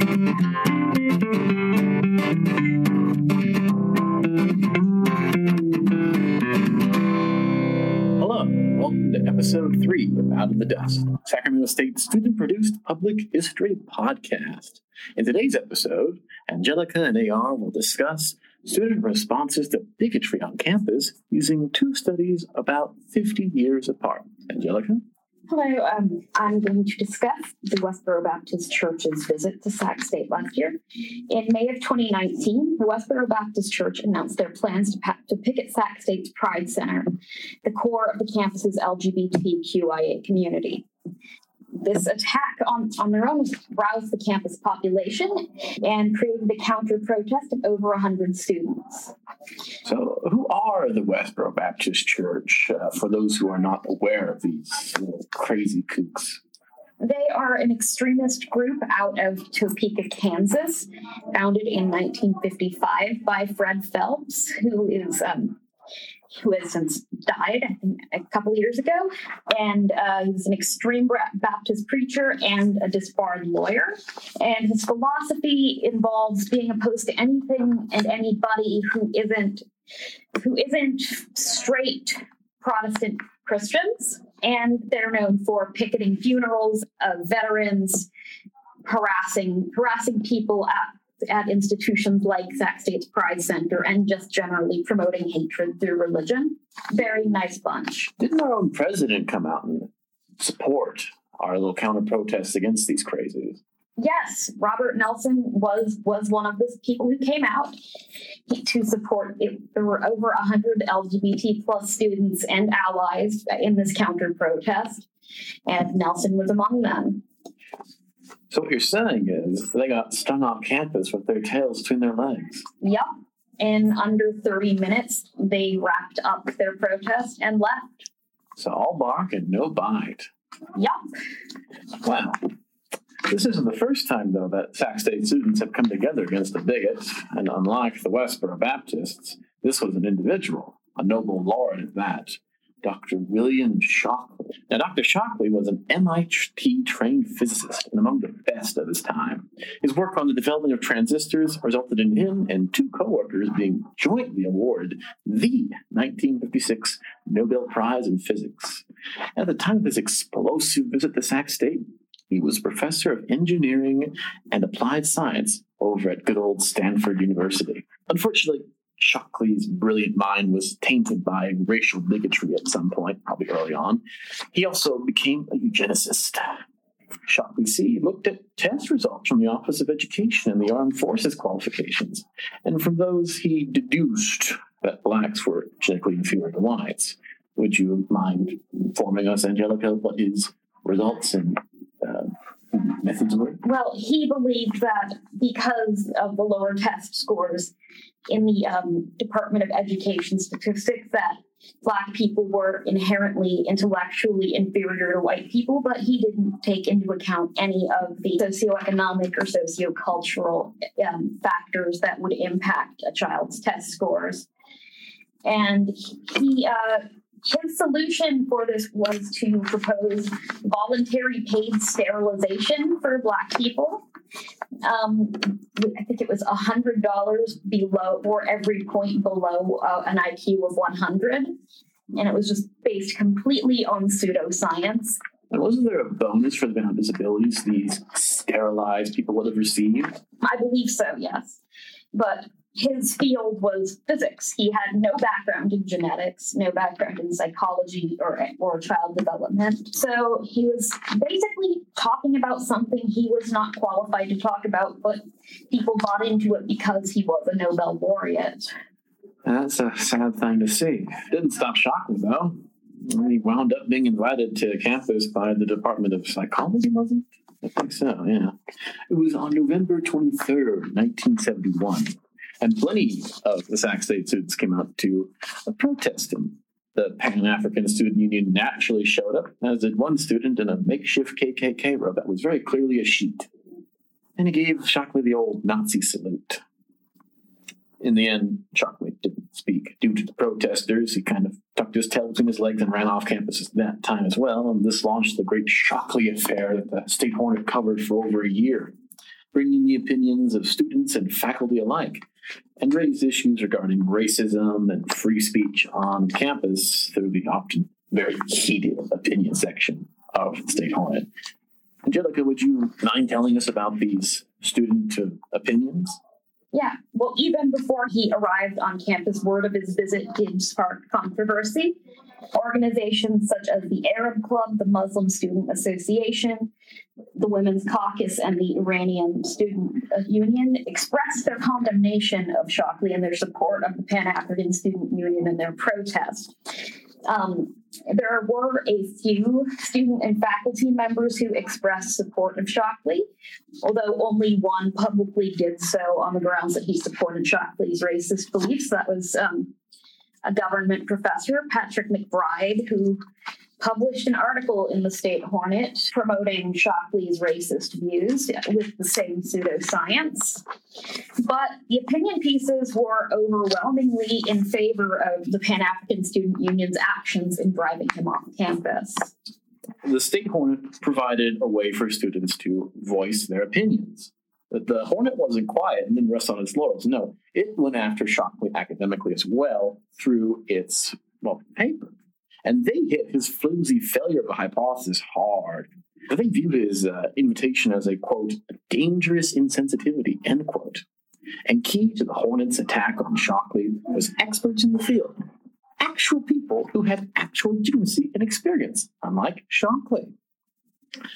Hello, welcome to episode three of Out of the Dust, Sacramento State student produced public history podcast. In today's episode, Angelica and AR will discuss student responses to bigotry on campus using two studies about 50 years apart. Angelica? Hello, um, I'm going to discuss the Westboro Baptist Church's visit to Sac State last year. In May of 2019, the Westboro Baptist Church announced their plans to, pa- to picket Sac State's Pride Center, the core of the campus's LGBTQIA community. This attack on, on their own roused the campus population and created a counter protest of over 100 students. So, who are the Westboro Baptist Church uh, for those who are not aware of these crazy kooks? They are an extremist group out of Topeka, Kansas, founded in 1955 by Fred Phelps, who is um, who has since died I think, a couple years ago, and uh, he's an extreme Baptist preacher and a disbarred lawyer. And his philosophy involves being opposed to anything and anybody who isn't who isn't straight Protestant Christians, and they're known for picketing funerals of veterans, harassing harassing people at at institutions like Sac State's Pride Center, and just generally promoting hatred through religion. Very nice bunch. Didn't our own president come out and support our little counter protests against these crazies? Yes, Robert Nelson was was one of the people who came out to support it. There were over 100 LGBT plus students and allies in this counter protest, and Nelson was among them. So, what you're saying is they got stung off campus with their tails between their legs. Yep. In under 30 minutes, they wrapped up their protest and left. So, all bark and no bite. Yep. Wow. This isn't the first time, though, that Sac State students have come together against a bigot, and unlike the Westboro Baptists, this was an individual, a Nobel laureate at that, Dr. William Shockley. Now, Dr. Shockley was an MIT trained physicist and among the best of his time. His work on the development of transistors resulted in him and two co workers being jointly awarded the 1956 Nobel Prize in Physics. At the time of his explosive visit to Sac State, he was professor of engineering and applied science over at good old Stanford University. Unfortunately, Shockley's brilliant mind was tainted by racial bigotry at some point, probably early on. He also became a eugenicist. Shockley C. looked at test results from the Office of Education and the Armed Forces qualifications, and from those he deduced that blacks were genetically inferior to whites. Would you mind informing us, Angelica, what his results and uh, methods? Well, he believed that because of the lower test scores in the um, Department of Education statistics, that Black people were inherently intellectually inferior to white people, but he didn't take into account any of the socioeconomic or sociocultural um, factors that would impact a child's test scores. And he, uh, his solution for this was to propose voluntary paid sterilization for Black people. Um, I think it was hundred dollars below, or every point below uh, an IQ of one hundred, and it was just based completely on pseudoscience. And wasn't there a bonus for the amount of disabilities these sterilized people would have received? I believe so, yes, but his field was physics. He had no background in genetics, no background in psychology or, or child development. So he was basically talking about something he was not qualified to talk about, but people bought into it because he was a Nobel laureate. That's a sad thing to see. Didn't stop Shockley, though. He wound up being invited to campus by the Department of Psychology, wasn't it? I think so, yeah. It was on November 23rd, 1971 and plenty of the Sac State students came out to protest him. The Pan African Student Union naturally showed up, as did one student in a makeshift KKK robe that was very clearly a sheet. And he gave Shockley the old Nazi salute. In the end, Shockley didn't speak. Due to the protesters, he kind of tucked his tail between his legs and ran off campus at that time as well. And this launched the great Shockley affair that the State Hornet covered for over a year. bringing the opinions of students and faculty alike, and raise issues regarding racism and free speech on campus through the often very heated opinion section of the State Hornet. Angelica, would you mind telling us about these student opinions? Yeah, well, even before he arrived on campus, word of his visit did spark controversy. Organizations such as the Arab Club, the Muslim Student Association, the Women's Caucus, and the Iranian Student Union expressed their condemnation of Shockley and their support of the Pan African Student Union in their protest. Um, there were a few student and faculty members who expressed support of Shockley, although only one publicly did so on the grounds that he supported Shockley's racist beliefs. That was um, a government professor, Patrick McBride, who published an article in the State Hornet promoting Shockley's racist views with the same pseudoscience. But the opinion pieces were overwhelmingly in favor of the Pan African Student Union's actions in driving him off campus. The State Hornet provided a way for students to voice their opinions. But the Hornet wasn't quiet and didn't rest on its laurels. No, it went after Shockley academically as well through its well paper. And they hit his flimsy failure of a hypothesis hard. They viewed his uh, invitation as a quote, dangerous insensitivity, end quote. And key to the Hornets' attack on Shockley was experts in the field, actual people who had actual legitimacy and experience, unlike Shockley.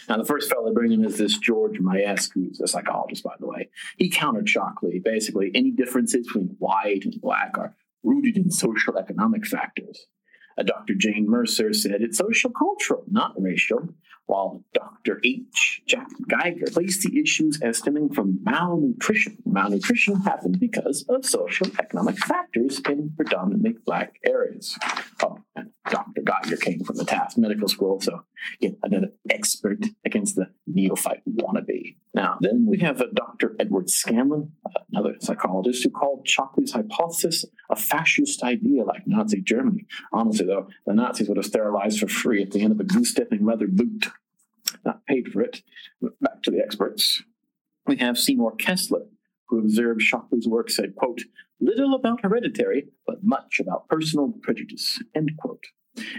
Now, the first fellow they bring in is this George Mayesk, who's a psychologist, by the way. He countered Shockley. Basically, any differences between white and black are rooted in social economic factors. Dr. Jane Mercer said it's social cultural, not racial, while Dr. H. Jack Geiger placed the issues as stemming from malnutrition. Malnutrition happened because of social economic factors in predominantly black areas. Oh, and Dr. Geiger came from the Tufts Medical School, so yeah, another expert against the neophyte wannabe. Now, then we have Dr. Edward Scanlon, another psychologist, who called Shockley's hypothesis a fascist idea like Nazi Germany. Honestly, though, the Nazis would have sterilized for free at the end of a goose stepping leather boot. Not paid for it. Back to the experts. We have Seymour Kessler, who observed Shockley's work, said, quote, little about hereditary, but much about personal prejudice, end quote.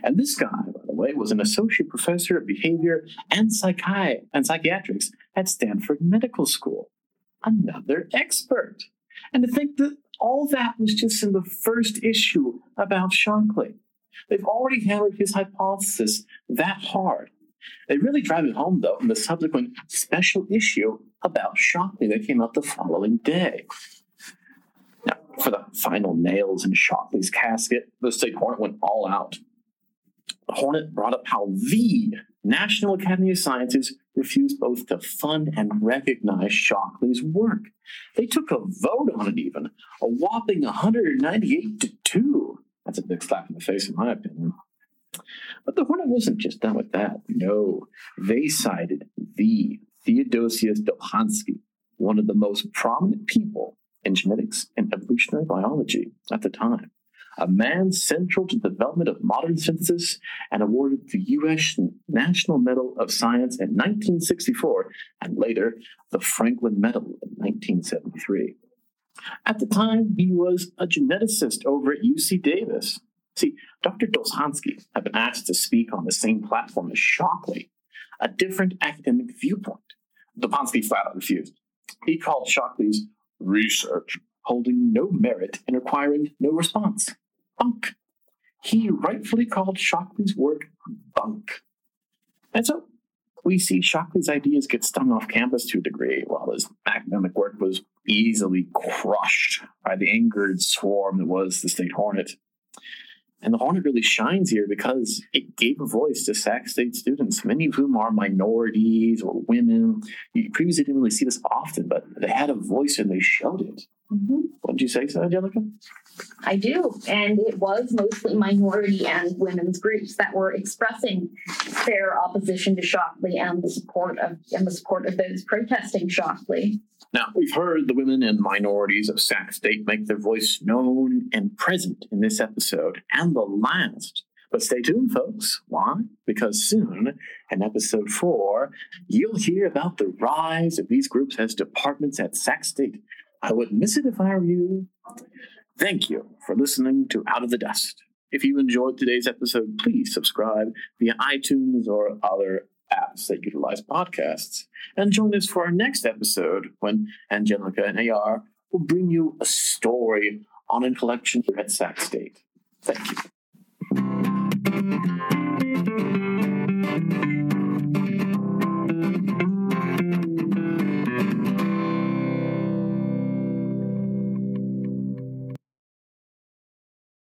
And this guy, by the way, was an associate professor of behavior and, psychi- and psychiatrics at Stanford Medical School. Another expert. And to think that all that was just in the first issue about Shockley. They've already hammered his hypothesis that hard. They really drive it home, though, in the subsequent special issue about Shockley that came out the following day. Now, for the final nails in Shockley's casket, the State Hornet went all out. Hornet brought up how the National Academy of Sciences refused both to fund and recognize Shockley's work. They took a vote on it, even a whopping 198 to 2. That's a big slap in the face, in my opinion. But the Hornet wasn't just done with that. No, they cited the Theodosius Dobzhansky, one of the most prominent people in genetics and evolutionary biology at the time a man central to the development of modern synthesis and awarded the U.S. National Medal of Science in 1964 and later the Franklin Medal in 1973. At the time, he was a geneticist over at UC Davis. See, Dr. Dobzhansky had been asked to speak on the same platform as Shockley, a different academic viewpoint. Dobzhansky flat out refused. He called Shockley's research holding no merit and requiring no response bunk. He rightfully called Shockley's work bunk. And so we see Shockley's ideas get stung off campus to a degree, while his academic work was easily crushed by the angered swarm that was the State Hornet. And the Hornet really shines here because it gave a voice to Sac State students, many of whom are minorities or women. You previously didn't really see this often, but they had a voice and they showed it. Mm-hmm. What did you say, Angelica? I do. And it was mostly minority and women's groups that were expressing their opposition to Shockley and the support of and the support of those protesting Shockley. Now, we've heard the women and minorities of Sac State make their voice known and present in this episode and the last. But stay tuned, folks. Why? Because soon, in episode four, you'll hear about the rise of these groups as departments at Sac State. I wouldn't miss it if I were you. Thank you for listening to Out of the Dust. If you enjoyed today's episode, please subscribe via iTunes or other apps that utilize podcasts. And join us for our next episode when Angelica and AR will bring you a story on a collection at Sac State. Thank you.